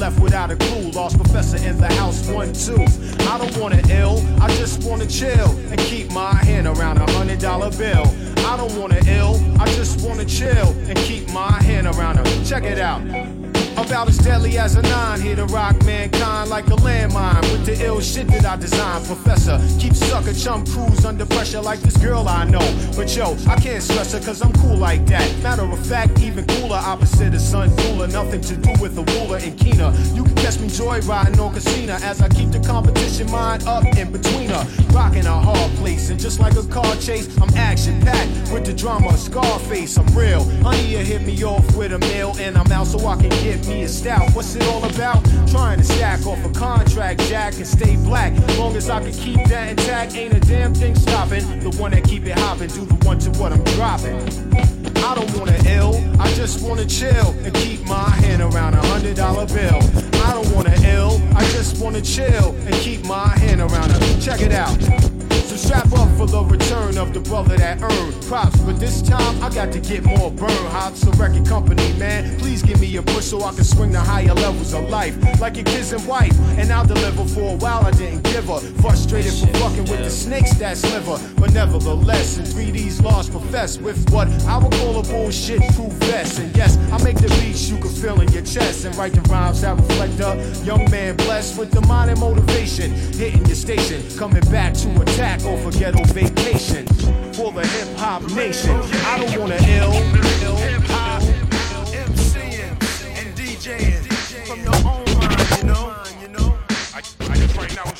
left without a clue. Lost professor in the house, one two. I don't wanna ill, I just wanna chill and keep my hand around a hundred dollar bill. I don't wanna ill, I just wanna chill and keep my hand around a. Check it out. About as deadly as a nine, here to rock ill shit that I designed. Professor, keep sucker chum crews under pressure like this girl I know. But yo, I can't stress her cause I'm cool like that. Matter of fact, even cooler, opposite of sun cooler. Nothing to do with the ruler and keener. You can catch me joyriding on casino as I keep the competition mind up in between her. Rocking a hard place, and just like a car chase, I'm action packed with the drama. Scarface, I'm real. Honey, you hit me off with a meal, and I'm out so I can get me a stout. What's it all about? Trying to stack off a contract, Jack, and stay black. Long as I can keep that intact, ain't a damn thing stopping. The one that keep it hopping, do the one to what I'm dropping. I don't wanna ill, I just wanna chill and keep my hand around a hundred dollar bill. I don't wanna ill, I just wanna chill and keep my hand around her. Check it out. So strap up for the return of the brother that earned props. But this time I got to get more burn. Hops a record company, man. Please give me a push so I can swing to higher levels of life. Like your kids and wife. And I'll deliver for a while I didn't give her. Frustrated for fucking with the snakes that sliver. But nevertheless, in 3D's lost profess with what I would call a bullshit true vest. And yes, I make the beats you can feel in your chest. And write the rhymes that reflect a young man blessed with the mind and motivation. Hitting your station, coming back to attack back off a ghetto vacation for the hip hop nation. I don't wanna ill. Hip hop, MCing and DJing from your own mind, you know. I, I just right now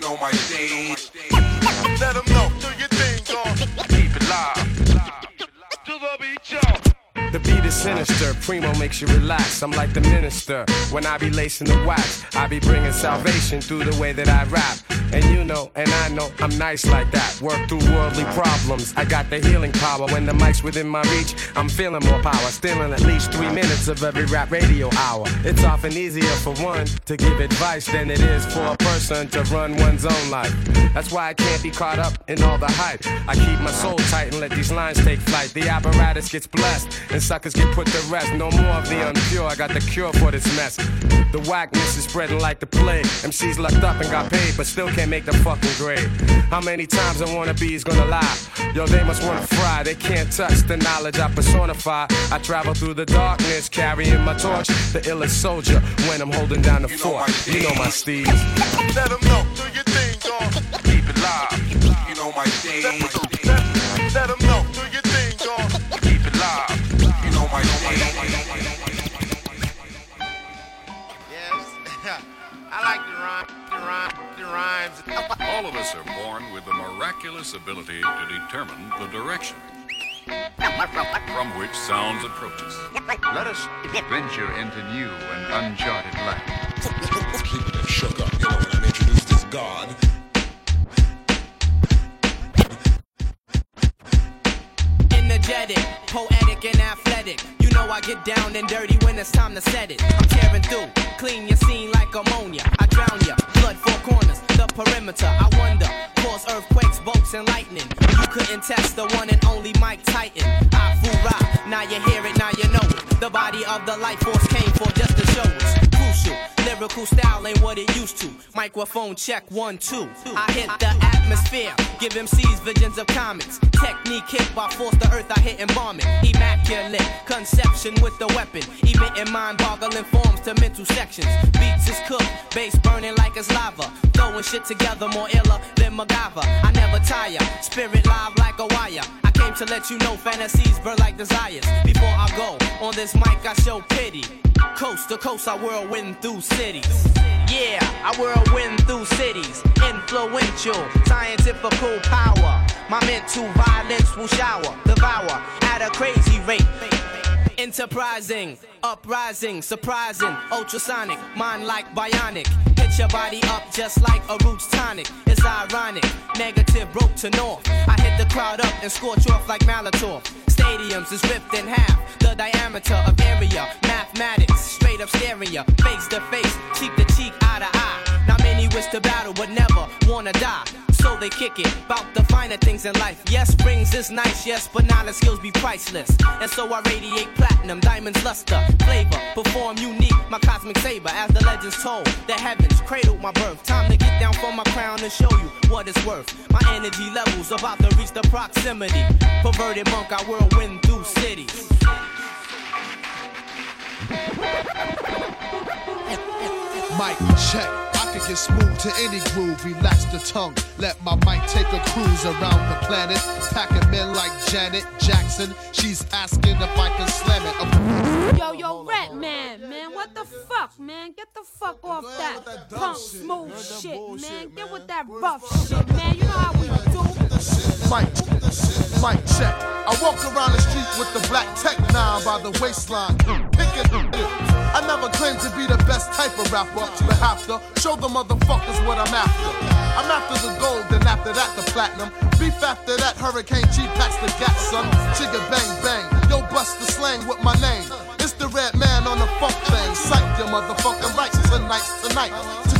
you know my steez. Let them know, do your thing, dog. Keep it live. To the beat, y'all. The beat is sinister, Primo makes you relax. I'm like the minister when I be lacing the wax. I be bringing salvation through the way that I rap. And you know, and I know, I'm nice like that. Work through worldly problems. I got the healing power. When the mic's within my reach, I'm feeling more power. Stealing at least three minutes of every rap radio hour. It's often easier for one to give advice than it is for a person to run one's own life. That's why I can't be caught up in all the hype. I keep my soul tight and let these lines take flight. The apparatus gets blessed and suckers get put to rest. No more of the unpure. I got the cure for this mess. The whackness is spreading like the plague. MCs lucked up and got paid, but still can't make the fucking grade. How many times a wanna be is gonna lie? Yo, they must wanna fry. They can't touch the knowledge I personify. I travel through the darkness, carrying my torch. The illest soldier when I'm holding down the You fort. my You know my steez. Let them know, do your thing, dog. Keep it live. You know my steez. Rhymes. All of us are born with the miraculous ability to determine the direction from which sounds approach us. Let us venture into new and uncharted lands. Keep it shook up, you know, when I'm introduced as God. Energetic, poetic, and athletic. You know I get down and dirty when it's time to set it. I'm tearing through, clean your scene like ammonia. Perimeter. I wonder, cause earthquakes, bolts, and lightning. You couldn't test the one and only Mike Tyson. I fool now you hear it, now you know it. The body of the life force came for just lyrical style ain't what it used to. Microphone check one, two. I hit the atmosphere, give MCs visions of comics. Technique hit by force the earth, I hit it. Immaculate conception with the weapon. Emitting mind boggling forms to mental sections. Beats is cooked, bass burning like it's lava. Throwing shit together more iller than MacGyver. I never tire, spirit live like a wire. I came to let you know fantasies burn like desires. Before I go on this mic, I show pity. Coast to coast, I whirlwind through cities. Yeah, I whirlwind through cities. Influential, scientifical power. My mental violence will shower, devour at a crazy rate. Enterprising, uprising, surprising, ultrasonic, mind like bionic. Hit your body up just like a roots tonic. It's ironic, negative broke to north. I hit the crowd up and scorch off like Molotov. Stadiums is ripped in half, the diameter of area. Mathematics, straight up stereo, face to face, cheek to cheek, eye to eye. Not many wish to battle, but never wanna die. So they kick it, bout the finer things in life. Yes, rings is nice, yes, but knowledge skills be priceless. And so I radiate platinum, diamonds luster, flavor, perform unique, my cosmic saber. As the legends told, the heavens cradled my birth. Time to get down for my crown and show you what it's worth. My energy levels about to reach the proximity. Perverted monk, I whirlwind through cities. Mic check. I can get smooth to any groove. Relax the tongue. Let my mic take a cruise around the planet. Packing men like Janet Jackson. She's asking if I can slam it. Of Yo, yo, Rat Man, man, what the fuck, man? Get the fuck off that, punk smooth shit, man. Get with that rough shit, man. You know how we do. Mic, mic check. I walk around the street with the black tech nine by the waistline. Picking I never claimed to be the best type of rapper, but have to show the motherfuckers what I'm after. I'm after the gold, then after that the platinum. Beef after that, Hurricane G packs the gat, son. Chigga bang bang, yo bust the slang with my name. It's the Redman on the funk thing. Psych your motherfucking rights tonight, tonight.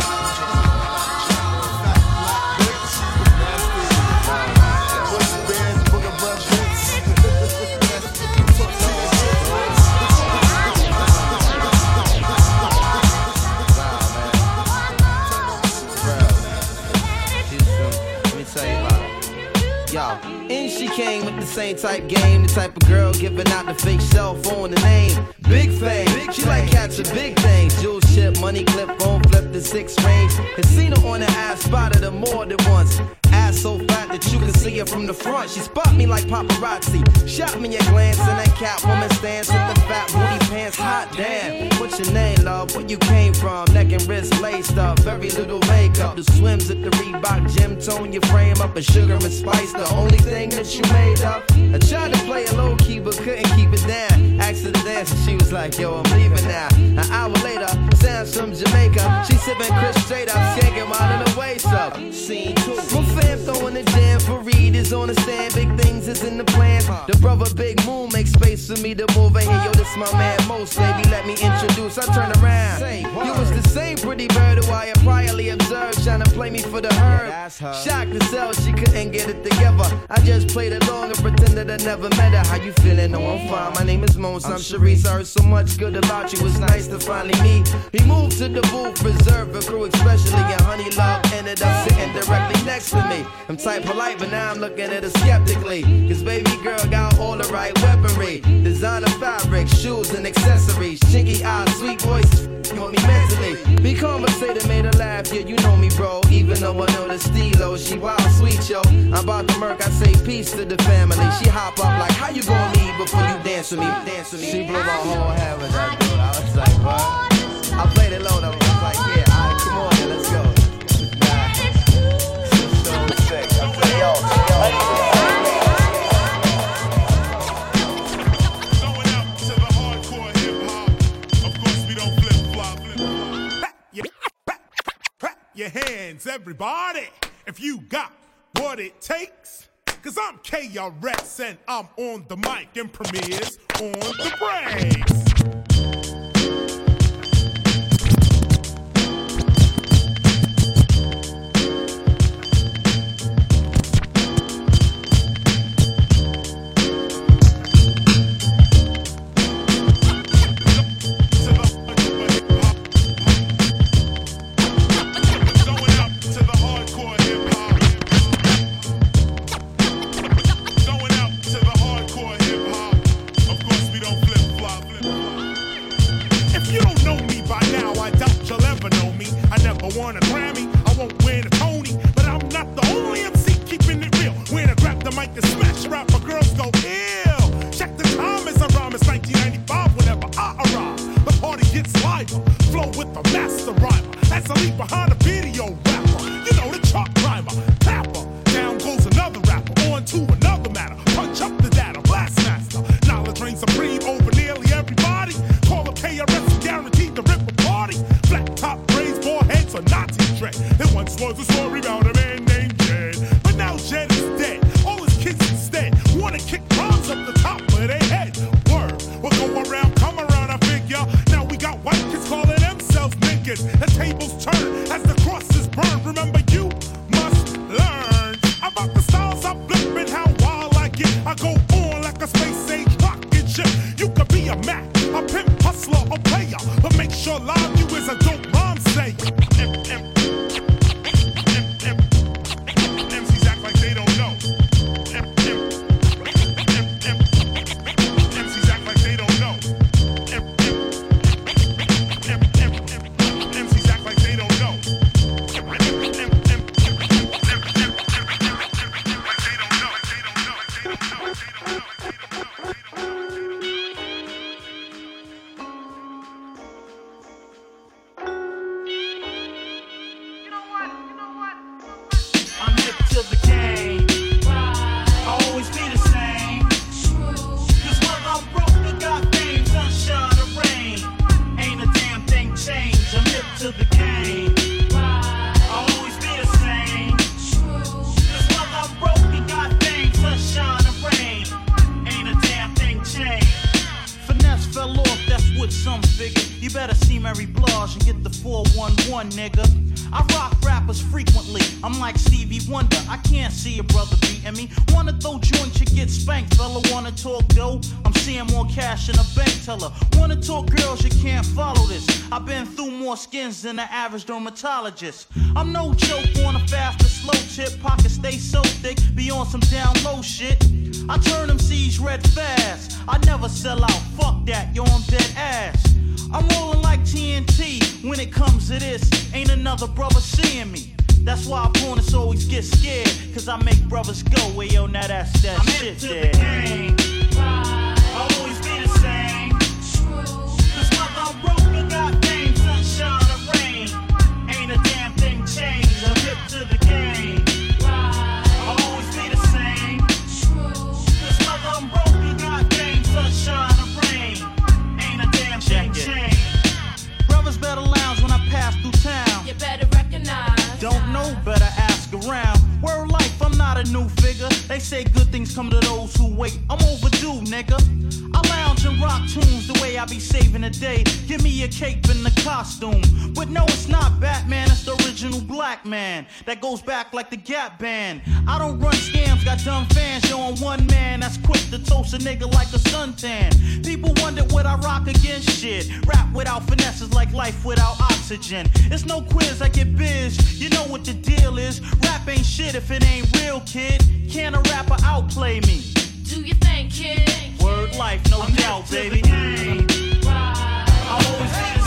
Came with the same type game, the type of girl giving out the fake cell phone, the name. Big fame, she like catching big things. Jewel ship, money clip, phone flip, the six range. Has seen her on the ass, spotted her more than once. Ass so fat that you can see her from the front. She spot me like paparazzi. Shot me a glance in that Catwoman stance with the fat booty pants. Hot damn. What's your name, love? Where you came from? Neck and wrist laced up. Very little makeup. The swims at the Reebok gym tone your frame up. A sugar and spice, the only thing that you made up. I tried to play a low key, but couldn't keep it down. Asked her to dance, and she was like, Yo, I'm leaving now. An hour later, sounds from Jamaica. She sipping Cris straight up, skanking while in the waist up. Scene two. My fam throwing the jam for Reed is on the stand. Big things is in the plan. The brother Big Moon makes space for me to move in here. Yo, this my man Mos, baby. Let me introduce. I turn around. You was the same pretty bird who I had priorly observed, trying to play me for the herd. Shocked to sell, she couldn't get it together. I just played along and pretended I never met her. How you feeling? No, I'm fine. My name is Mos. I'm Sharice. I heard so much good about you. It's nice to finally meet. He moved to the booth, reserved crew, especially. And Honey Love ended up sitting directly next to me. I'm type polite, but now I'm looking at her skeptically. Cause baby girl got all the right weaponry. Designer fabric, shoes and accessories. Chinky eyes, sweet voice, you want me mentally. Be conversated, made her laugh. Yeah, you know me, bro. Even though I know the stilo, she wild sweet, yo. I'm about to murk, I say peace to the family. She hop up like, how you gonna leave before you dance with me? Dance with me. She blew my whole head with that dude. I was like, what? I played it low though. Your hands, everybody, if you got what it takes. Cause I'm KRS and I'm on the mic and Premier's on the breaks. Egyptologist it's not Batman, it's the original black man that goes back like the Gap Band. I don't run scams, got dumb fans showing one man that's quick to toast a nigga like a suntan. People wonder what I rock against shit. Rap without finesse is like life without oxygen. It's no quiz, I get biz. You know what the deal is. Rap ain't shit if it ain't real, kid. Can a rapper outplay me? Do you think, kid? Word life, no I'm doubt, baby. I'll always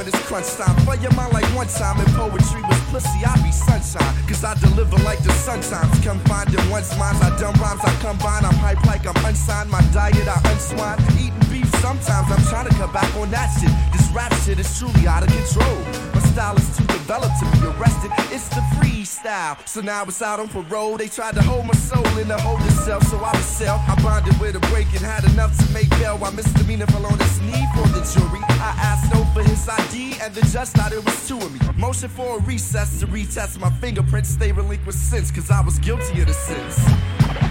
when it's crunch time. For your mind like one time and poetry was pussy. I be sunshine. Cause I deliver like the sun times. Confined in one's minds. I dumb rhymes, I combine. I'm hype like I'm unsigned. My diet, I unswine. Eating beef sometimes. I'm trying to cut back on that shit. This rap shit is truly out of control. Too developed to be arrested. It's the freestyle. So now it's out on parole. They tried to hold my soul in the holding cell, so I was sell. I bonded with a break and had enough to make bail while misdemeanor fell on his knee for the jury. I asked no for his ID, and the judge thought it was two of me. Motion for a recess to retest my fingerprints. They relinquished since, cause I was guilty of the sins.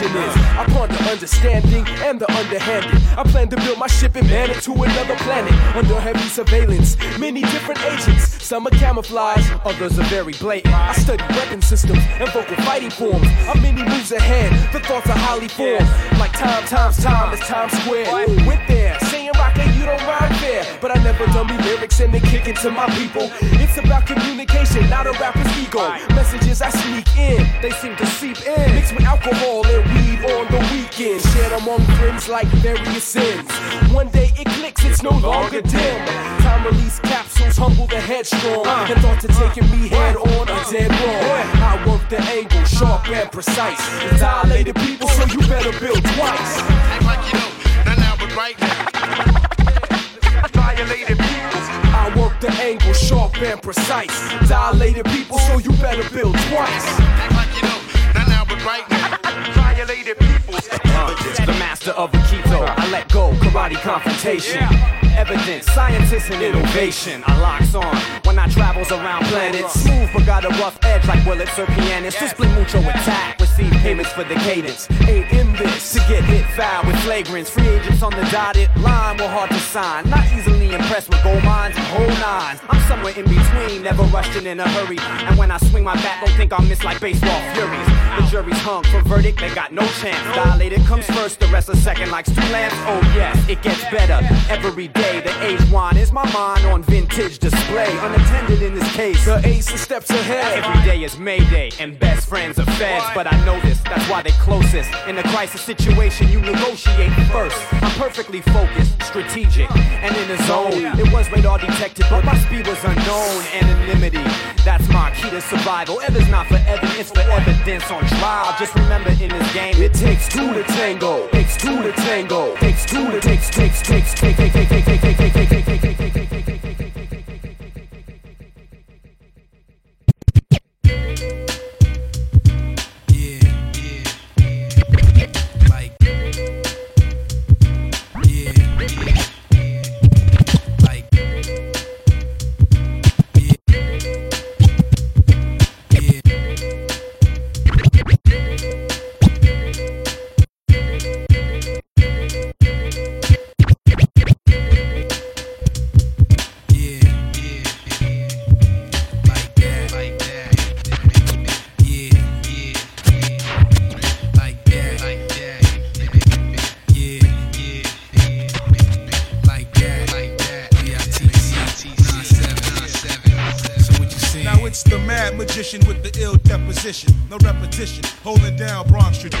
What is. I ponder understanding and the underhanded. I plan to build my ship and man it to another planet under heavy surveillance. Many different agents, some are camouflage, others are very blatant. I study weapon systems and vocal fighting forms. I'm many moves ahead, the thoughts are highly formed. Like time times time is Times Square. Rocket, you don't rhyme fair. But I never dummy lyrics and they kick it to my people. It's about communication, not a rapper's ego. Messages I sneak in, they seem to seep in. Mixed with alcohol and weed on the weekend. Shared among friends like various sins. One day it clicks, it's no longer dim. Time release capsules humble the headstrong. And thought to taking me head on a dead wrong. I work the angle sharp and precise. Dilated people, so you better build twice. Act like you know, not now, but right now. Violated peoples. I work the angle sharp and precise. Dilated people, so you better build twice. Like you know, not now, but right now. Violated peoples. Evidence, the master of Aikido. I let go, karate confrontation. Evidence, scientists and innovation. I locks on when I travels around planets. Smooth but got a rough edge like Willits or pianists. pianist. Display mucho attack, receive payments for the cadence. Ain't in this to get hit foul with flagrants. Free agents on the dotted line were hard to sign. Not easily impressed with gold mines and whole nines. I'm somewhere in between, never rushing in a hurry. And when I swing my bat, don't think I'll miss like baseball furies. The jury's hung for verdict, they got no chance. Dilated comes first, the rest a second like stew lamps. Oh yes, it gets better every day. The age wine is my mind on vintage display. Unattended in this case, The ace is steps ahead. Every day is Mayday, and best friends are feds. But I know this, that's why they closest. In a crisis situation, you negotiate first. I'm perfectly focused, strategic, and in the zone. It was radar detected, but my speed was unknown. Anonymity, that's my key to survival. Ever's not for evidence, for evidence on trial. Just remember in this game, It takes two to tango. Takes two to tango. Takes two to takes takes takes take take take take take take take down Bronx Street.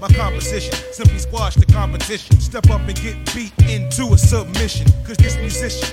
My composition simply squash the competition. Step up and get beat into a submission. Cause this musician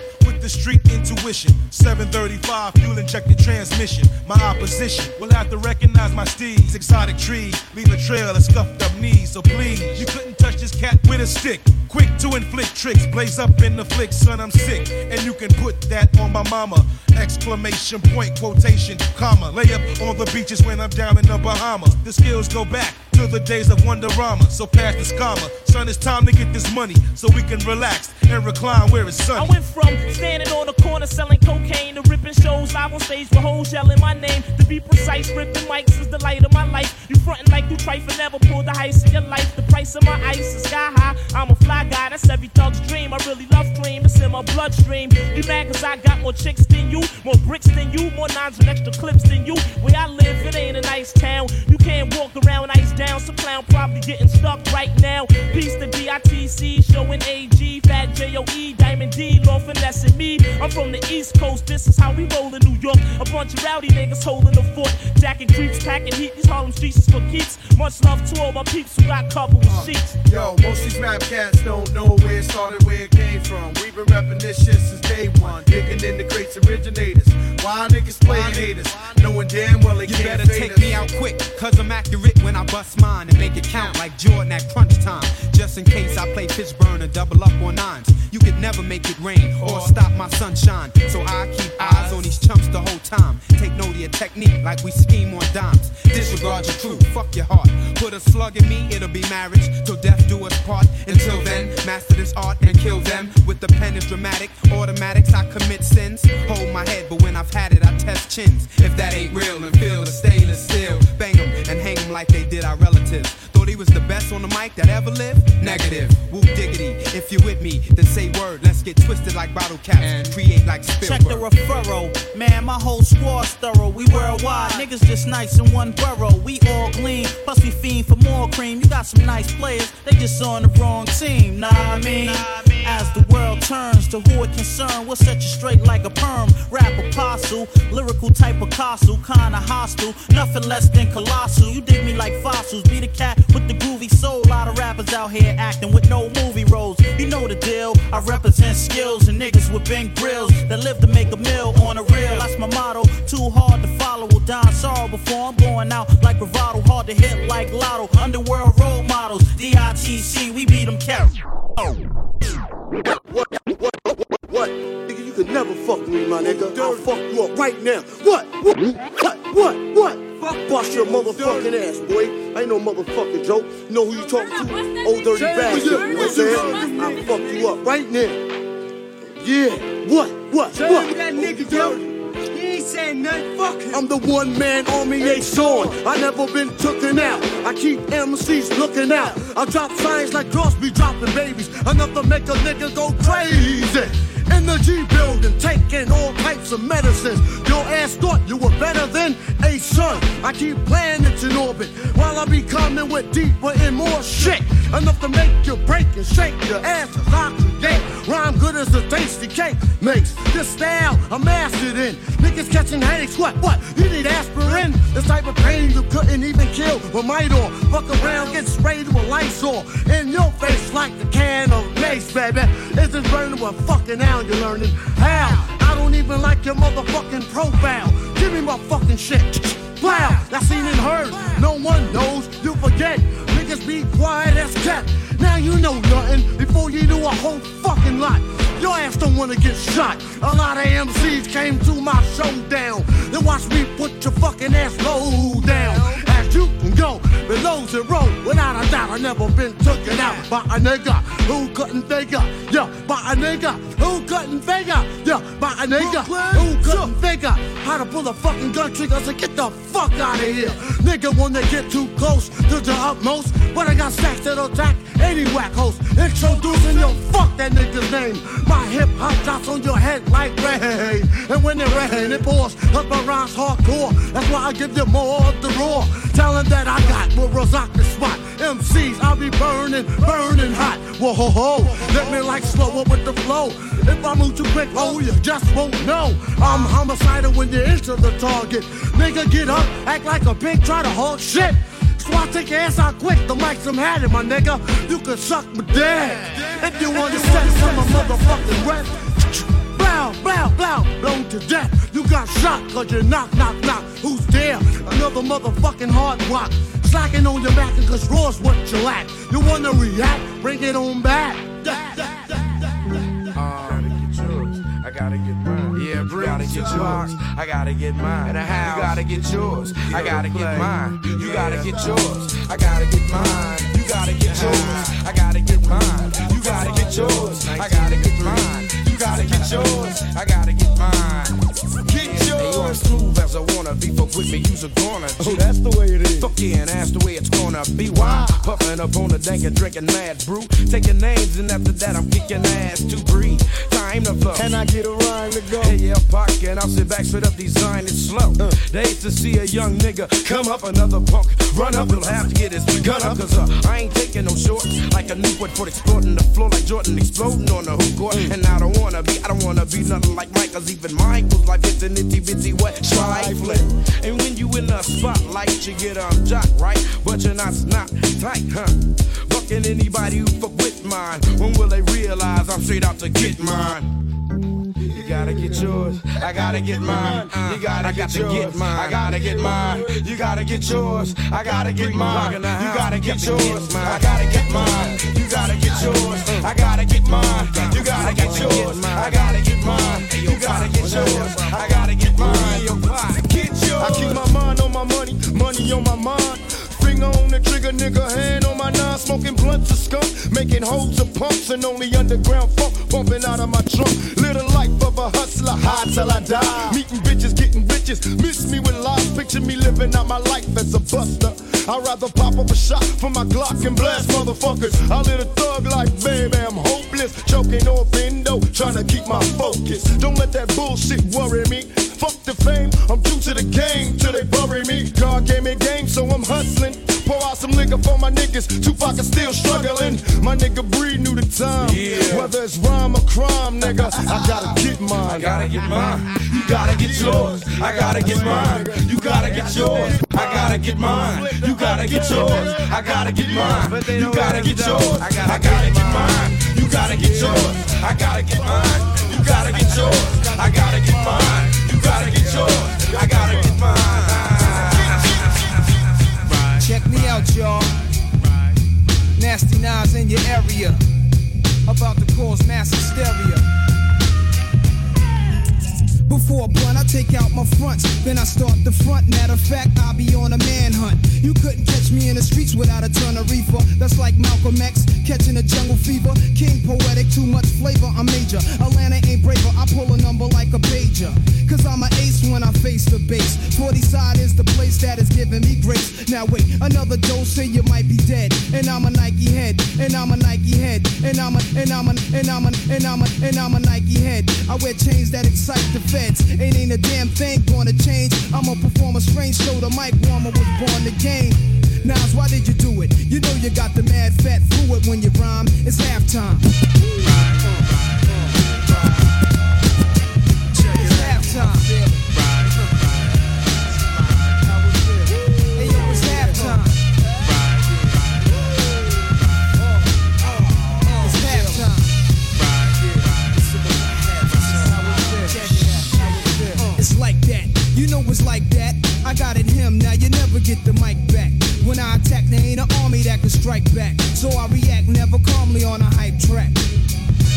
the street intuition. 735 fuel injected transmission. My opposition will have to recognize my steeds. Exotic trees leave a trail of scuffed up knees. So please, you couldn't touch this cat with a stick. Quick to inflict tricks, blaze up in the flick, son. I'm sick, and you can put that on my mama. Exclamation point, quotation, comma. Lay up on the beaches when I'm down in the Bahamas. The skills go back to the days of Wonderama. So pass the scammer. Son, it's time to get this money so we can relax and recline where it's sunny. I went from standing on the corner selling cocaine to ripping shows live on stage with hoes yelling my name. To be precise, ripping mics is the light of my life. You frontin' like you trifle, never pull the heist in your life. The price of my ice is sky high. I'm a fly guy, that's every thug's dream. I really love cream, it's in my bloodstream. You mad cause I got more chicks than you, more bricks than you, more nines and extra clips than you. Where I live, it ain't a nice town. You can't walk around ice down. Some clown probably getting stuck right now. Peace to DITC, showing AG, Fat Joe, Diamond D, Law finessing me. I'm from the East Coast, this is how we roll in New York. A bunch of rowdy niggas holding the fort. Jacking creeps, packing heat, these Harlem streets is for keeps. Much love to all my peeps who got covered with sheets. Uh, yo, most of these rap cats don't know where it started, where it came from. We've been rapping this shit since day one. Digging in the crates originators. Why niggas playing haters? Knowing damn well they You can't You better fade take us. me out quick, cause I'm accurate when I bust mine and make it count like Jordan at crunch time. Just in case I play Fishburne and double up on nines. You could never make it rain or stop my sunshine. So I keep eyes on these chumps the whole time. Take note of your technique like we scheme on dimes. Disregard your truth, fuck your heart. Put a slug in me, it'll be marriage. Till death do us part. Until then, master this art and kill them. With the pen is dramatic. Automatics, I commit sins. Hold my head, but when I've had it, I test chins. If that ain't real, then feel the stainless steel. Bang 'em and hang 'em like they did our relatives. Thought he was the best on the mic that ever lived? Negative. Whoop diggity. If you with me, then say word. Let's get twisted like bottle caps. Create like Spielberg. Check the referral. Man, my whole squad's thorough. We worldwide. Niggas just nice in one borough. We all gleam. Plus we fiend for more cream. You got some nice players. They just on the wrong team. Nah, I mean. As the world turns to who it concern, we'll set you straight like a perm. Rap apostle, lyrical type of castle, kinda hostile, nothing less than colossal. You dig me like fossils, be the cat with the groovy soul. A lot of rappers out here acting with no movie roles. You know the deal. I represent skills and niggas with big grills that live to make a meal on a real. That's my motto. Too hard to follow. Will die sorrow before I'm going out like bravado. Hard to hit like Lotto. Underworld role models. DITC, we beat them carry. What? What? What? Nigga, you could never fuck me, my nigga. I'll fuck you up right now. What? What? What? What? What? Bust your motherfucking ass, boy. I ain't no motherfucking joke. You know who you talking to? Ol' Dirty Bastard. You know what I'm saying? I'll fuck you up right now. Yeah. What? What? Tell what? that nigga, yo. He ain't saying nothing. Fuck him. I'm the one man army ain't showing. I never been tooken out. I keep MCs looking out. I drop signs like Crosby dropping babies. Enough to make a nigga go crazy. In the G building, taking all types of medicines. Your ass thought you were better than a son. I keep planets in orbit while I be coming with deeper and more shit. Enough to make you break and shake your ass as I create. Rhyme good as a tasty cake makes. This style I'm mastered in. Niggas catching headaches, what? What? You need aspirin? This type of pain you couldn't even kill with might or fuck around, get sprayed with on. In your face like a can of mace, baby. Is this burning with fucking now you're learning? How? I don't even like your motherfucking profile. Give me my fucking shit. Wow, that's seen and heard. No one knows, you forget. Niggas be quiet as cat. Now you know nothing before you do a whole fucking lot. Your ass don't wanna get shot. A lot of MCs came to my showdown. Then watch me put your fucking ass low down. As you can go below zero. Without a doubt, I never been taken out by a nigga who couldn't figure. Yeah, by a nigga who couldn't figure. Yeah, by a nigga who couldn't figure how to pull a fucking gun trigger. So get the fuck out of here. Nigga When they get too close to the utmost. But I got stacks that'll attack any whack host. Introducing your fuck that nigga's name. My hip hop drops on your head like rain. And when it rain, it pours up my rhymes hardcore. That's why I give you more of the raw. Tell 'em that I got will rock the spot. MCs, I'll be burning, burning hot. Whoa, ho, ho. Let me like slow up with the flow. If I move too quick, oh, you just won't know. I'm homicidal when you enter the target. Nigga, get up, act like a pig, try to hold shit. So I take your ass out quick, the mic's some had it, my nigga. You can suck my dick. If you understand some of motherfucking rap, bow, blow, blow, blown to death. You got shot cause you knock, knock, knock. Who's there? Another motherfucking hard rock. Slacking on your back cause raw's what you lack. You wanna react? Bring it on back. I gotta get mine. Yeah, you gotta get yours. I gotta get mine. And a house. You gotta get yours. I gotta get mine. You gotta get yours. I gotta get mine. You gotta get yours. I gotta get mine. You gotta get yours. I gotta get mine. You gotta get yours. I gotta get mine. Get yours. Hey, you as smooth as I wanna be, fuck with me, you's a gonna. Oh, that's the way it is. Fuck yeah, and that's the way it's gonna be. Why? Puffing up on the dank and drinking mad brew. Taking names, and after that, I'm kicking ass to breathe. Time to flow. Can I get a rhyme to go? Hey, yeah, park and I'll sit back, spit up, design it slow. They hate to see a young nigga come up, another punk run up. He'll have to get his gun up, cause uh, I ain't taking no shorts. Like a Newport for exploding the floor, like Jordan exploding on the hoop court. And I don't wanna be, I don't wanna be nothing like Mike, cause even Michael's life gets an itty bitty wet trifling. And when you in the spotlight, you get um jock right, but you're not snot tight, huh? Bucking anybody who fuck with mine. When will they realize I'm straight out to get mine? You gotta get yours. I gotta get mine. You gotta get yours. I gotta get mine. You gotta get yours. I gotta get mine. You gotta get yours. I gotta get mine. You gotta get yours. I gotta get mine. You gotta get yours. I gotta get mine. You gotta get yours. I gotta get mine. Get yours. I keep my mind on my money, money on my mind. The trigger, nigga, hand on my nine, smoking blunts of skunk, making holes of pumps and only underground funk bumping out of my trunk. Little life of a hustler, high till I die. Meeting bitches, getting riches, miss me with lies, picture me living out my life as a buster. I'd rather pop up a shot for my Glock and blast motherfuckers. I live a thug like baby, I'm hopeless, choking off endo, trying to keep my focus. Don't let that bullshit worry me. Fuck the fame, I'm true to the game till they bury me. God gave me game, so I'm hustling. Pour out some liquor for my niggas. Tupac is still struggling. My nigga Breed knew the time. Whether it's rhyme or crime, nigga, I gotta get mine. I gotta get mine. You gotta get yours. I gotta get mine. You gotta get yours. I gotta get mine. You gotta get yours. I gotta get mine. You gotta get yours. I gotta get mine. You gotta get yours. I gotta get mine. You gotta get yours. I gotta get mine. Gotta get yours. I gotta get mine. Check me out, y'all. Nasty Nas in your area. About to cause mass hysteria. Before a blunt, I take out my fronts, then I start the front. Matter of fact, I'll be on a manhunt. You couldn't catch me in the streets without a ton of reefer. That's like Malcolm X catching a jungle fever. King poetic, too much flavor, I'm major. Atlanta ain't braver, I pull a number like a pager. Cause I'm an ace when I face the base. 40 side is the place that is giving me grace. Now wait, another dose, say you might be dead. And I'm a Nike head, and I'm a Nike head, and I'm a, and I'm a, and I'm a, and I'm a, and I'm a Nike head. I wear chains that excite the feds. It ain't a damn thing gonna change. I'ma perform a strange show. The mic warmer was born to game. Nas, why did you do it? You know you got the mad fat fluid when you rhyme. It's halftime. Never get the mic back. When I attack, there ain't an army that can strike back. So I react never calmly on a hype track.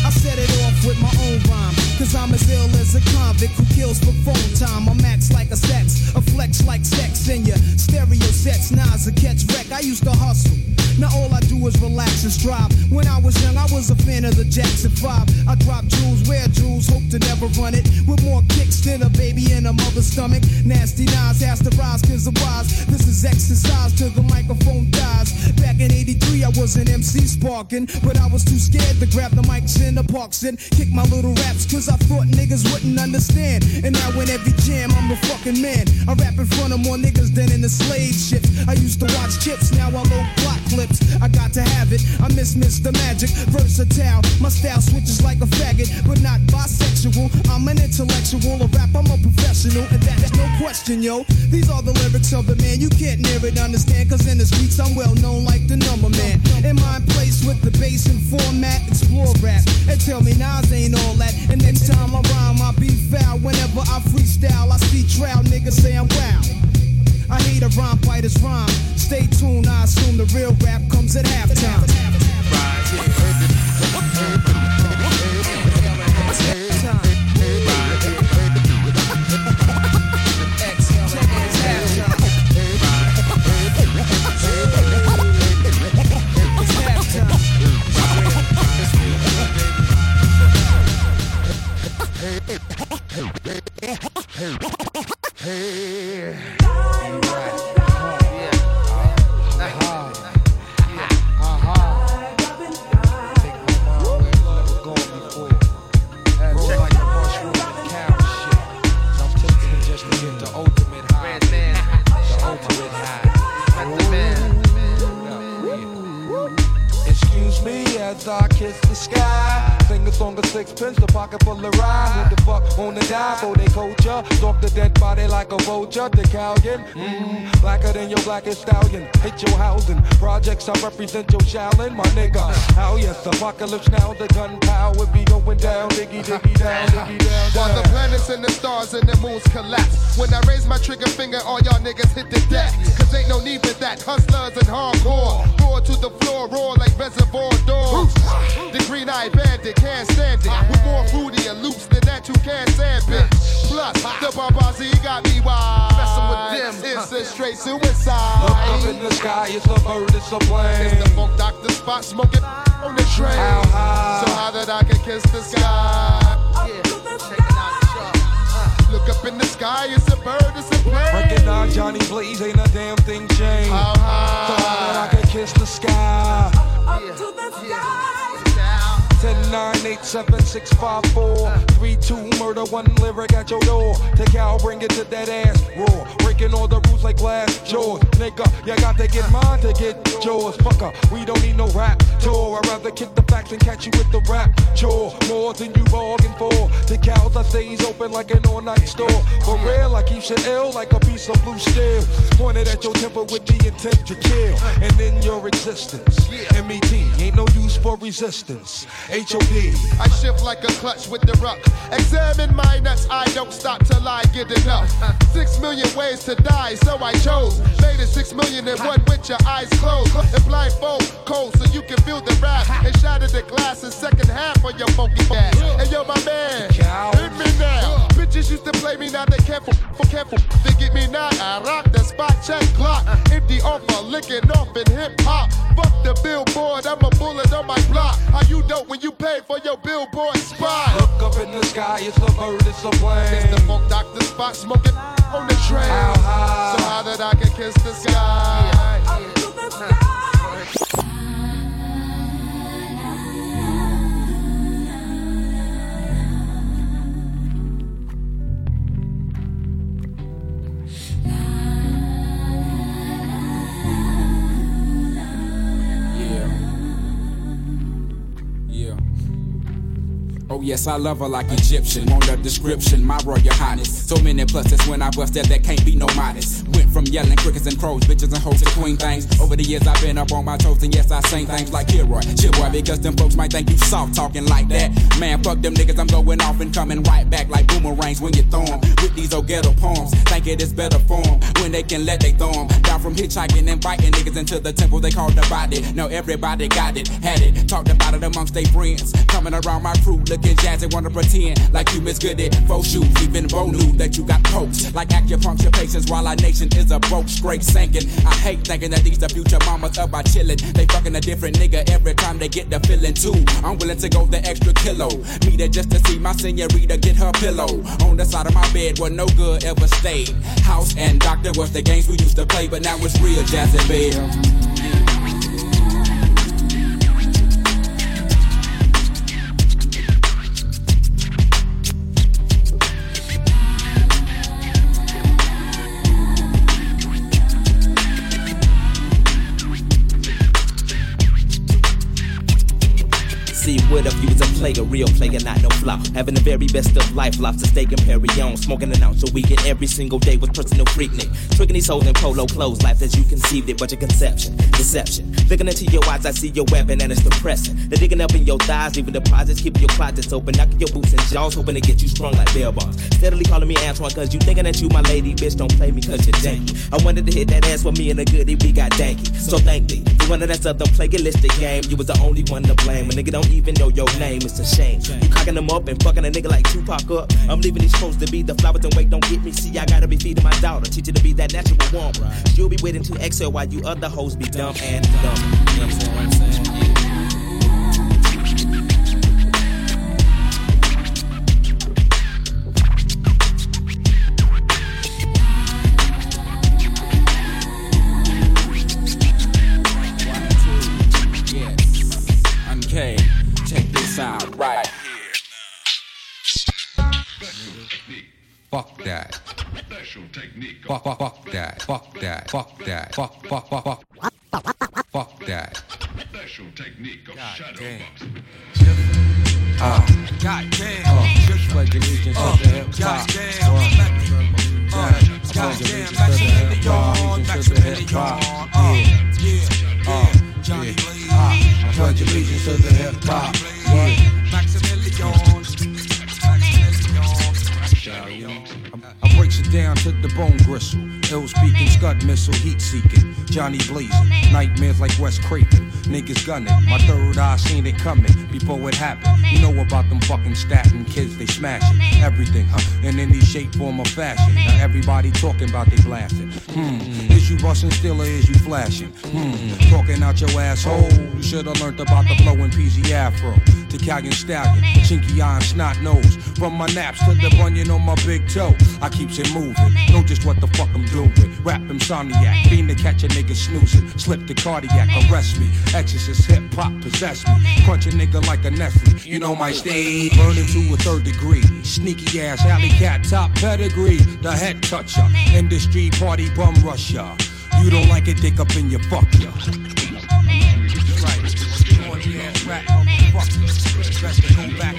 I set it off with my own rhyme. Cause I'm as ill as a convict who kills for phone time. I'm max like a sex, a flex like sex in your stereo sets. Nas a catch wreck. I used to hustle. Now all I do is relax and strive. When I was young, I was a fan of the Jackson 5. I drop jewels, wear jewels, hope to never run it. With more kicks than a baby in a mother's stomach. Nasty Nas has to rise cause of wise. This is exercise till the microphone dies. Back in 83, I was an MC sparking. But I was too scared to grab the mics in the parks and kick my little raps cause I thought niggas wouldn't understand. And now in every jam, I'm the fucking man. I rap in front of more niggas than in the slave ships. I used to watch chips, now I load plot clips. I got to have it. I miss Mr. Magic, versatile. My style switches like a faggot, but not bisexual. I'm an intellectual, a rap, I'm a professional, and that's no question, yo. These are the lyrics of the man. You can't near it understand, cause in the streets I'm well known like the number man. In my place with the bass and format, explore rap. And tell me Nas ain't all that. And next time I rhyme, I'll be foul. Whenever I freestyle, I see trout niggas say I'm wow. I hate a rhyme fighter's rhyme. Stay tuned, I assume the real rap comes at halftime. Hey. Than I represent your Shaolin, my nigga. How yes, apocalypse now, the gunpowder be going down. Diggy, diggy, down, diggy, down, While the planets and the stars and the moons collapse. When I raise my trigger finger, all y'all niggas hit the deck. Cause ain't no need for that. Hustlers and hardcore. Roar to the floor, roar like reservoir dogs. The green eyed bandit can't stand it. With more fruity and loops than that, you can't stand it. Plus, the Babazi got me wild. Messing with them, it's a straight suicide. Look up in the sky, it's a bird, it's a plane. It's the Funk Doctor Spock smoking on the train. How high? So high that I can kiss the sky. Look up in the sky, it's a bird, it's a plane. Recognize Johnny Blaze, ain't a damn thing changed. How high? So high that I can kiss the sky. 10, 9, 8, 7, 6, 5, 4, 3, 2, murder, one lyric at your door. Take out, bring it to that ass roar. Breaking all the rules like glass jaws. Nigga, you got to get mine to get yours. Fucker, we don't need no rap tour. I'd rather kick the facts and catch you with the rap chore. More than you bargained for. The cows I say he's open like an all night store. For real, I keep shit ill like a piece of blue steel. Pointed at your temple with the intent to kill. And in your existence, MET ain't no use for resistance. HOD. I shift like a clutch with the ruck. Examine my nuts, I don't stop till I get enough. Six million ways to die, so I chose. Made it six million and one with your eyes closed. And blindfold cold so you can feel the rap. And shatter the glass in second half of your funky ass. And yo, my man, hit me now. Bitches used to play me, now they careful, for careful. They get me now, I rock the spot check clock. Empty offer, licking off in hip hop. Fuck the billboard, I'm a bullet on my block. How you dope when you pay for your billboard spot? Look up in the sky, it's a bird, it's a plane. It's the Funk Doctor Spock smoking on the train. How high? So high that I can kiss the sky. Yeah. Oh yes, I love her like Egyptian. Want the description, my royal highness. So many pluses when I bust that, that can't be no modest. Went from yelling crickets and crows, bitches and hoes to queen things. Over the years I've been up on my toes and yes I sing things like Kilroy, shit boy, because them folks might think you soft talking like that. Man, fuck them niggas, I'm going off and coming right back like boomerangs when you throw 'em. With these old ghetto poems, think it is better form when they can let they throw 'em. Down from hitchhiking and biting niggas into the temple they call the body. Now everybody got it, had it, talked about it amongst their friends. Coming around my crew looking jazzy, wanna pretend like you Miss Goody. Faux shoes, even Bo knew that you got pokes. Like acupuncture patients while our nation is a broke, straight sinking. I hate thinking that these the future mamas up by chillin'. They fucking a different nigga every time they get the feeling too. I'm willing to go the extra kilo. Me there just to see my senorita get her pillow. On the side of my bed where no good ever stayed. House and doctor was the games we used to play, but now it's real jazzy bell. See would if you was a player, real player, not no flop. Having the very best of life, lobster steak and Perry on. Smoking an ounce a week and every single day with personal freaknik. Tricking these hoes in polo clothes, life as you conceived it, but your conception, deception. Looking into your eyes, I see your weapon and it's depressing. They're digging up in your thighs, leaving deposits, keeping your closets open, knocking your boots and jaws, hoping to get you strong like bell bonds. Steadily calling me Antwan, cause you thinking that you my lady, bitch, don't play me cause you're danky. I wanted to hit that ass for me and a goodie, we got danky. So thank thee. You wanted that stuff, don't play realistic game. You was the only one to blame. A nigga don't even know your name, is a shame. You cocking them up and fucking a nigga like Tupac up. I'm leaving these supposed to be the flowers and wait, don't get me. See, I gotta be feeding my daughter, teach her to be that natural woman. She'll be waiting to exhale while you other hoes be dumb and dumb. You know what I'm saying? Technique. Fuck, fuck, fuck that. Fuck that. Fuck that. Fuck, fuck, fuck, fuck. Fuck that. Special technique of shadow Uh, Goddamn. uh, just pledge allegiance Uh, to the hip hop. goddamn. Uh, pledge allegiance to the hip hop. Allegiance to the hip hop. Yeah. Uh, yeah. Uh, pledge allegiance to the hip hop. Down to the bone gristle. Ill speaking, scud missile, heat seeking. Johnny blazing, nightmares like Wes Craven. Niggas gunning, my third eye seen it coming before it happened. You know about them fucking Staten kids, they smashing everything, huh? In any shape, form, or fashion. Now everybody talking about they blasting. Hmm, is you busting still or is you flashing? Hmm, talking out your asshole. You should've learned about the flow in PZ Afro. To Calgon Stallion, chinky and snot nose. From my naps to the bunion on my big toe. I keeps it moving, know just what the fuck I'm doing. Rap insomniac, fiend to catch a nigga snoozing. Slip the cardiac, arrest me. Exorcist hip hop possess me. Crunch a nigga like a Nestle. You know my stage, burning to a third degree. Sneaky ass alley cat top pedigree. The head toucher, industry party bum rusher. You don't like it, dick up in your fuck ya. Best to back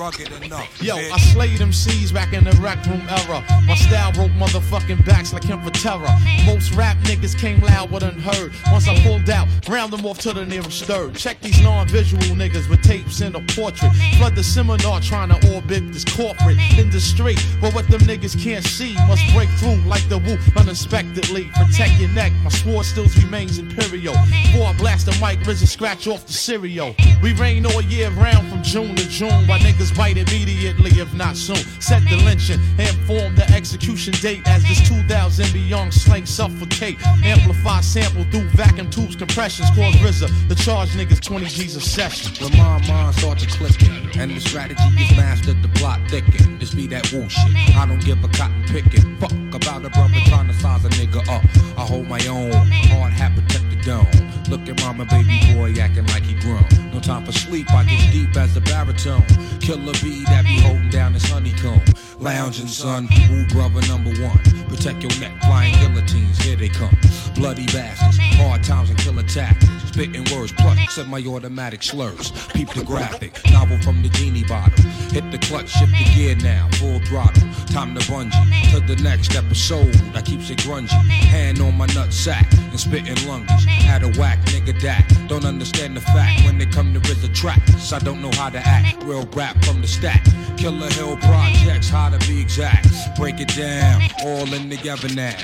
rugged enough. Yo, bitch. I slayed them C's back in the rec room era. My style broke motherfucking backs like him for terror. Most rap niggas came loud but unheard. Once I pulled out, round them off to the nearest third. Check these non-visual niggas with tapes and a portrait. Flood the seminar trying to orbit this corporate industry. But what them niggas can't see must break through like the woo unexpectedly. Protect your neck, my sword still remains imperial. Before I blast the mic, RZA scratch off the cereal. We rain all year round from June to June. While niggas bite immediately, if not soon. Set the lynching and form the execution date as this 2000 beyond slang suffocate. Amplify sample through vacuum tubes, compressions, cause RZA. The charge niggas 20 G's a session. When my mind starts to clicking and the strategy is mastered, the plot thicken. This be that woo shit. I don't give a cotton picking. Fuck about a brother trying to size a nigga up. I hold my own. Hard hat protect the dome. Look at mama, baby boy acting like he grown. No time for sleep. I get deep as a baritone. Killer bee that be holding down his honeycomb. Lounging son, woo brother number one. Protect your neck, flying guillotines, here they come. Bloody bastards, hard times and killer tactics. Spitting words plus semi-automatic slurs. Peep the graphic, novel from the genie bottle. Hit the clutch, shift the gear now, full throttle. Time to bungee to the next episode. I keeps it grungy. Hand on my nut sack and spitting lunges. Had a whack nigga that don't understand the fact when they to RZA tracks. I don't know how to act. Real rap from the stack. Killer Hill projects, how to be exact. Break it down, all in together now.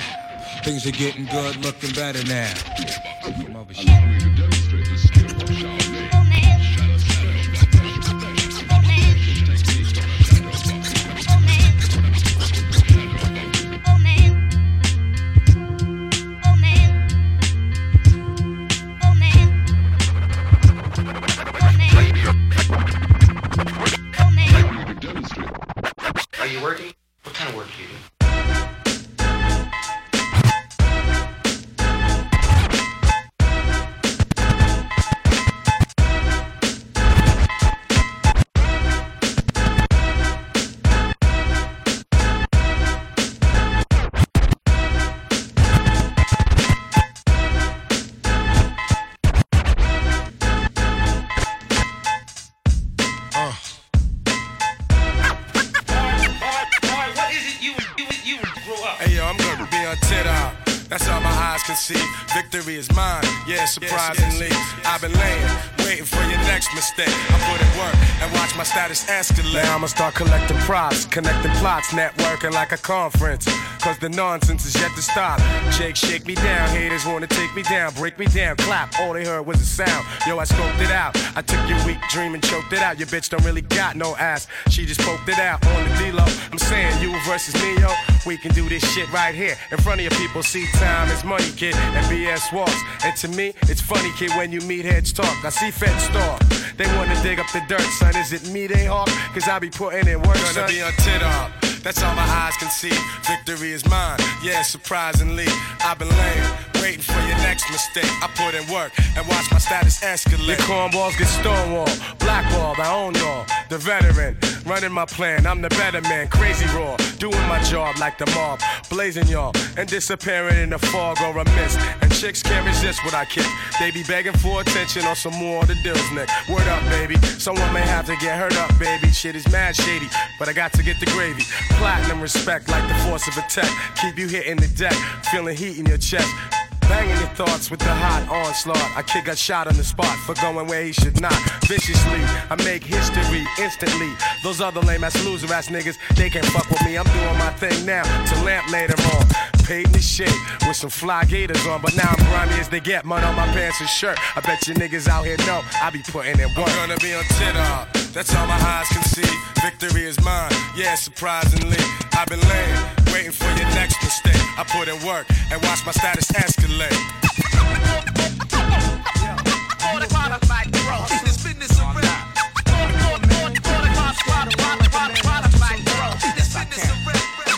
Things are getting good, looking better now. Surprisingly. I've been laying, next mistake. I put in work and watch my status escalate. Now I'ma start collecting props, connecting plots, networking like a conference. Cause the nonsense is yet to stop. Jake, shake me down. Haters wanna take me down, break me down, clap. All they heard was a sound. Yo, I scoped it out. I took your weak dream and choked it out. Your bitch don't really got no ass. She just poked it out on the D-Lo. I'm saying you versus me, yo. We can do this shit right here in front of your people. See, time is money, kid, and BS walks. And to me, it's funny, kid, when you meet heads talk. I see feds stalk. They wanna dig up the dirt, son. Is it me they hawk? Cause I be putting in work, Gonna son. be on tit up. That's all my eyes can see. Victory is mine. Yeah, surprisingly, I've been laying, waiting for your next mistake. I put in work and watch my status escalate. Your cornballs get stonewalled, blackballed, I own y'all. The veteran, running my plan, I'm the better man, crazy raw. Doing my job like the mob, blazing y'all, and disappearing in the fog or a mist. And chicks can't resist what I kick. They be begging for attention or some more of the deals, Nick. Word up, baby. Someone may have to get hurt up, baby. Shit is mad shady, but I got to get the gravy. Platinum respect like the force of a tech. Keep you hitting the deck, feeling heat in your chest. Banging your thoughts with the hot onslaught. I kick a shot on the spot for going where he should not. Viciously, I make history instantly. Those other lame ass loser ass niggas, they can't fuck with me. I'm doing my thing now to lamp later on. Paid in the shit with some fly gators on, but now I'm grimy as they get. Mud on my pants and shirt. I bet you niggas out here know I be putting in work. I'm gonna be on tit up. That's all my eyes can see. Victory is mine. Yeah, surprisingly, I've been laying, waiting for your next mistake. I put in work and watch my status escalate.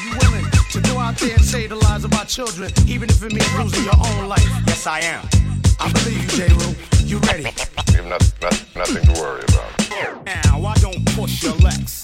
you willing to go out there and save the lives of our children, even if it means losing your own life? Yes, I am. I believe you, Jeru. You ready? We have not, not, nothing to worry about. Now, I don't push your Lex.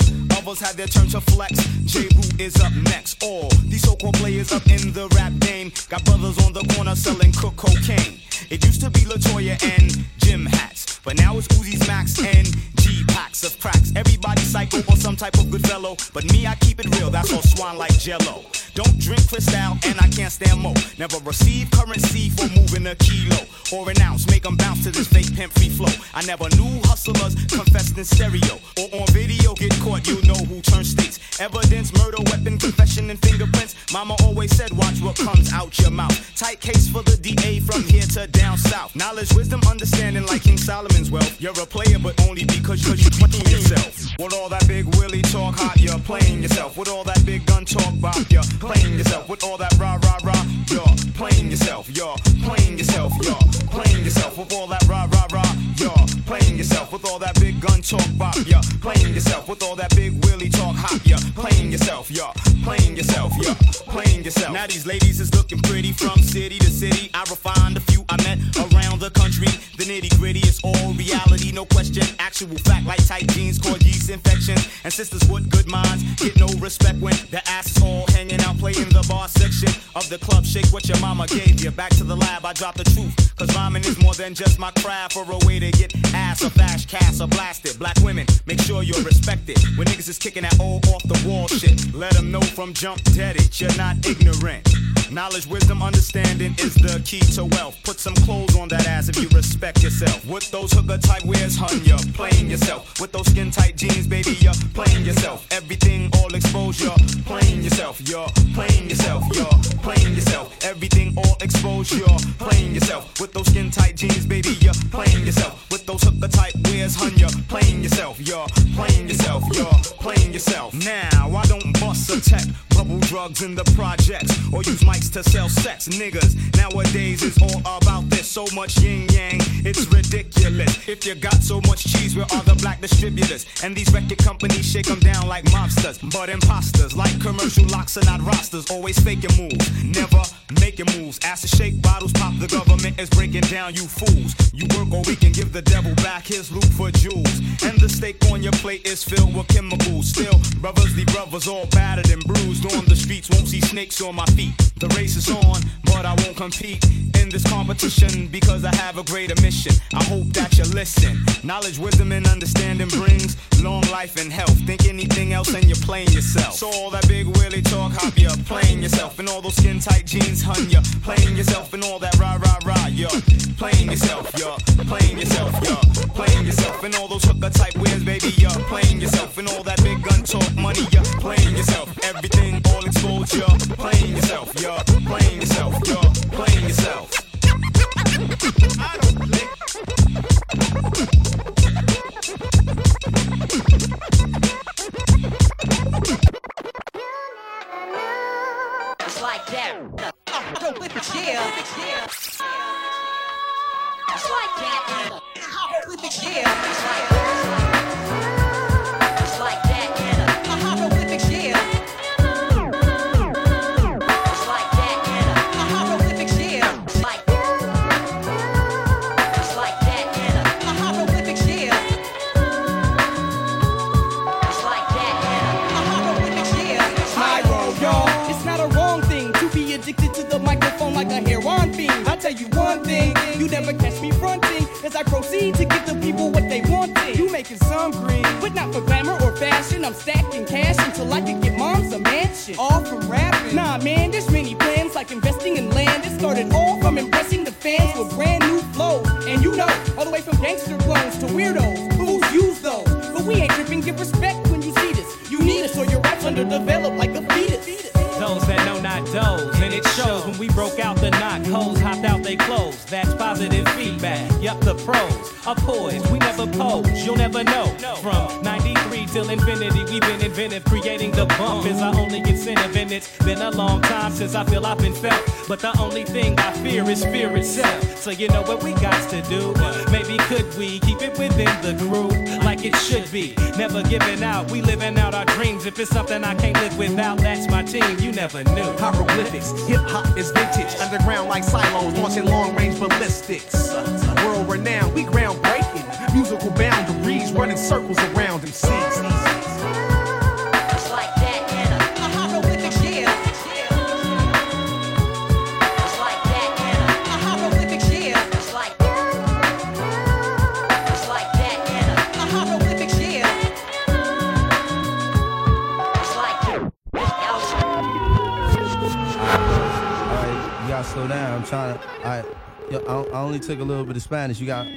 Others had their turn to flex. J. Root is up next. All these so-called players up in the rap game got brothers on the corner selling cook cocaine. It used to be Latoya and Jim hats, but now it's Uzi's Max and G of cracks. Everybody psycho or some type of good fellow, but me I keep it real. That's all swan like Jello. Don't drink Cristal and I can't stand mo. Never receive currency for moving a kilo or an ounce. Make 'em bounce to this fake pimp free flow. I never knew hustlers confessed in stereo or on video. Get caught, you know who turns states. Evidence, murder, weapon, confession, and fingerprints. Mama always said, watch what comes out your mouth. Tight case for the DA from here to down south. Knowledge, wisdom, understanding like King Solomon's wealth. You're a player, but only because you're playing yourself. With all that big willy talk hot, you're playing yourself. With all that big gun talk bop, you're playing yourself. With all that rah rah rah, you're playing yourself. You're playing yourself. You're playing yourself. With all that rah rah rah, you're playing yourself. With all that big gun talk bop, you're playing yourself. With all that big willy talk hot, you're playing yourself. You're playing yourself. You're playing yourself. Now these ladies is looking pretty from city to city. I refined a few I met around the country. The nitty gritty is all reality, no question. Actual fact like tight jeans cause yeast infections. And sisters with good minds get no respect when the ass is all hanging out playing the bar section of the club. Shake what your mama gave you. Back to the lab, I drop the truth. Cause rhyming is more than just my craft or a way to get ass or flash, cast or blasted. Black women, make sure you're respected. When niggas is kicking that old off the wall shit, let them know from jump dead it. You're not ignorant. Knowledge, wisdom, understanding is the key to wealth. Put some clothes on that ass if you respect yourself. With those hooker type wears, hun, you're playing yourself. With those skin tight jeans, baby, you're playing yourself. Everything all exposed, you're playing yourself. You're playing yourself. You're playing yourself. Everything all exposed, you're playing yourself. With those skin tight jeans, baby, you're playing yourself. With those hooker type wears, hun, you're playing yourself. You're playing yourself. You're playing yourself. Now, I don't bust a tech, bubble drugs in the projects, or use mics to sell sex. Niggas, nowadays it's all about this. So much yin yang, it's ridiculous. If you got so much cheese, where are the black distributors? And these record companies shake them down like mobsters. But imposters, like commercial locks are not rosters, always faking moves, never making moves. To shake bottles, pop, the government is breaking down you fools. You work or week and give the devil back his loot for jewels. And the steak on your plate is filled with chemicals. Still, brothers, the brothers all battered and bruised storm the streets, won't see snakes on my feet. The race is on, but I won't compete in this competition because I have a greater mission. I hope that you listen. Knowledge, wisdom, and understanding brings long life and health. Think anything else and you're playing yourself. So all that big willy talk, hop you playing yourself. And all those skin tight jeans, hun, you playing yourself. And all that rah rah rah, you playing yourself, you playing yourself, you playing yourself. And all those hooker type wears, baby, you playing yourself. And all that big gun talk, money, you playing yourself. Everything all exposed, you playing yourself, yeah. playing yourself, yeah. playing yourself. Took a little bit of Spanish. You got.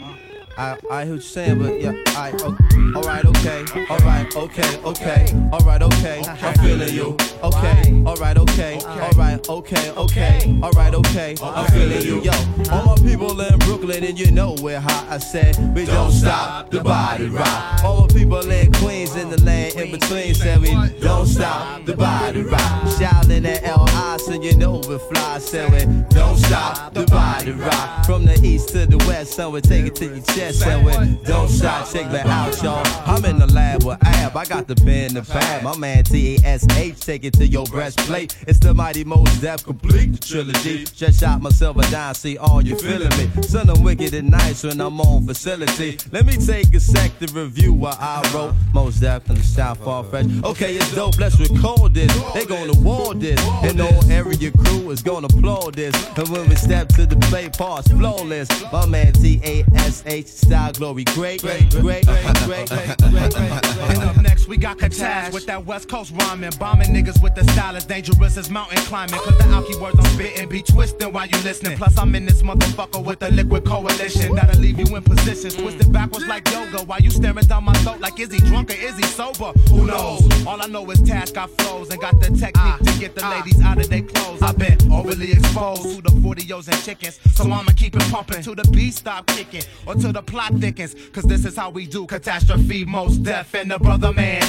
I, I hear what you're saying, but yeah, I, oh, alright, okay, alright, okay, okay, alright, okay, I'm feeling you, okay, alright, okay, alright, okay, okay, alright, okay, I'm feeling you, yo. All my people in Brooklyn, and you know we're hot. I said, we don't stop the body rock. All my people in Queens, in the land in between, said we don't stop the body rock. Shouting at L.I., so you know we fly, said we don't stop the body rock. From the east to the west, so we take it to your chest, said we don't stop, check that out, y'all. I'm in the lab with Ab, I got the pen, the pad. My man T-A-S-H, take it to your breastplate. It's the mighty Mos Def, complete the trilogy. Just shot myself a dime, see all you feeling me. Son, I'm wicked and nice when I'm on facility. Let me take a sec to review what I wrote. Mos Def in the South far fresh. Okay, it's dope, let's record this. They gonna want this. And no area crew is gonna applaud this. And when we step to the play, parts flawless. My man T-A-S-H, style glory, great, great, great, great, great, And up next, we got Katash with that West Coast rhyming. Bombing niggas with the style as dangerous as mountain climbing. Cause the alky words I'm spitting be twisting while you listening. Plus, I'm in this motherfucker with the liquid coalition. That'll leave you in positions twisted backwards like yoga. While you staring down my throat like, is he drunk or is he sober? Who knows? All I know is Tash got flows and got the technique to get the ah. ladies out of their clothes. I've been overly exposed to the 40s and chickens. So I'ma keep it pumping till the beat stop kicking or till the plot thickens. Cause this is how we do catastrophe, Mos Def and the brother man.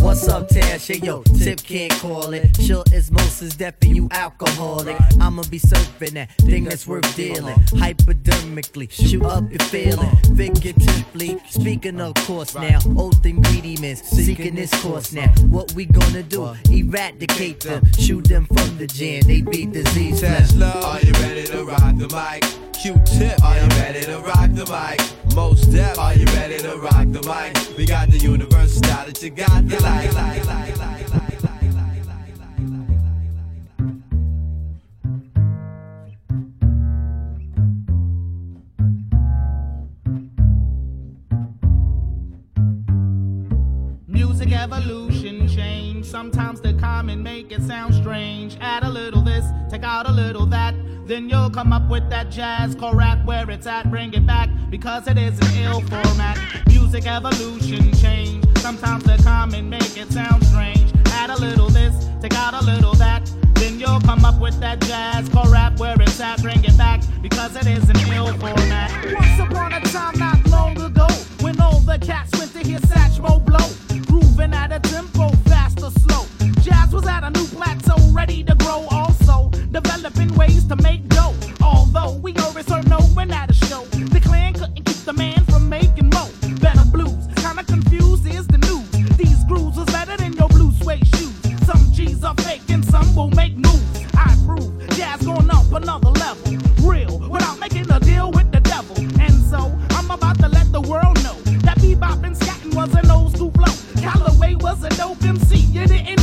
What's up, Tasha? Yo, Tip can't call it. Sure as most as deaf and you alcoholic. I'ma be surfing that thing that's worth dealing. Hypodermically, shoot up your feeling. Figuratively, speaking of course now. Oath ingredients, seeking this course now. What we gonna do? Eradicate them, shoot them from the gin. They be disease. Tesla, are you ready to rock the mic? Q-tip, are you ready to rock the mic? four step. Are you ready to rock the mic? We got the universe style that you got the like. like, like, like. Music evolution change. Sometimes the common make it sound strange. At a take out a little that. Then you'll come up with that jazz core rap where it's at. Bring it back because it is an ill format. Music evolution change. Sometimes the common make it sound strange. Add a little this, take out a little that. Then you'll come up with that jazz core rap where it's at. Bring it back because it is an ill format. Once upon a time, not long ago, when all the cats went to hear Satchmo blow, grooving at a tempo fast or slow. Jazz was at a new plateau, ready to grow. Also developing ways to make dough. Although we always heard no when at a show, the clan couldn't keep the man from making more. Better blues, kinda confused is the news. These grooves was better than your blue suede shoes. Some G's are fake and some will make moves. I prove jazz going up another level. Real, without making a deal with the devil. And so I'm about to let the world know that bebop and scatting was an old school flow. Calloway was a dope MC, you didn't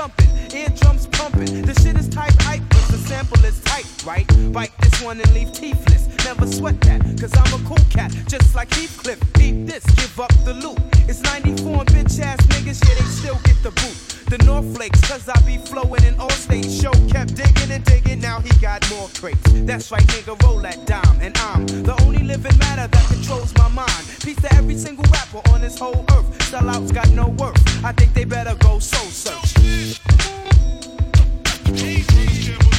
thumping, eardrums pumping. The shit is type sample is tight, right? Bite this one and leave teethless. Never sweat that, cause I'm a cool cat, just like Heathcliff. Beat this, give up the loot. It's 94 and bitch ass niggas, yeah, they still get the boot. The North Flakes, cause I be flowing in all states. Show kept digging and digging, now he got more crates. That's right, nigga, roll that dime. And I'm the only living matter that controls my mind. Peace to every single rapper on this whole earth. Sellouts got no worth. I think they better go soul search. Here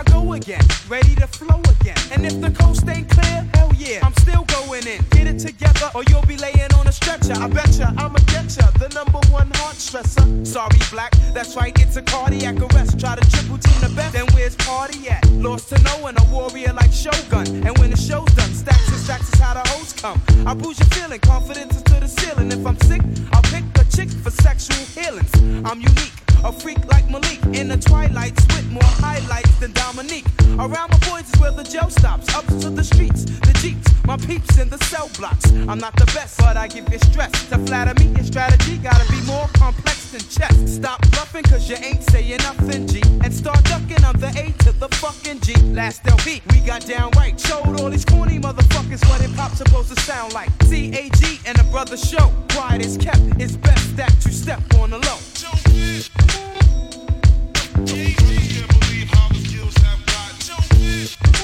I go again, ready to flow again. And if the coast ain't clear, hell yeah, I'm still going in. Get it together, or you'll be laying on a stretcher. I betcha I'ma get ya, the number one heart stressor. Sorry, black, that's right, it's a cardiac arrest. Try to triple team the best, then where's party at? Lost to no one, a warrior like Shogun. And when the show's done, stacks and stacks is how the hoes come. I boost your feeling, confidence is to the ceiling. If I'm sick, I'll pick chick for sexual healings. I'm unique. A freak like Malik in the twilights with more highlights than Dominique. Around my boys is where the jail stops. Up to the streets, the jeeps, my peeps in the cell blocks. I'm not the best, but I give you stress. To flatter me, your strategy gotta be more complex than chess. Stop bluffing, cause you ain't saying nothing, G. And start ducking, I'm the A to the fucking G. Last LP, we got down right. Showed all these corny motherfuckers what hip hop's supposed to sound like. C-A-G and a brother show. Quiet is kept, it's best that you step on the low. Can't believe how skills have got.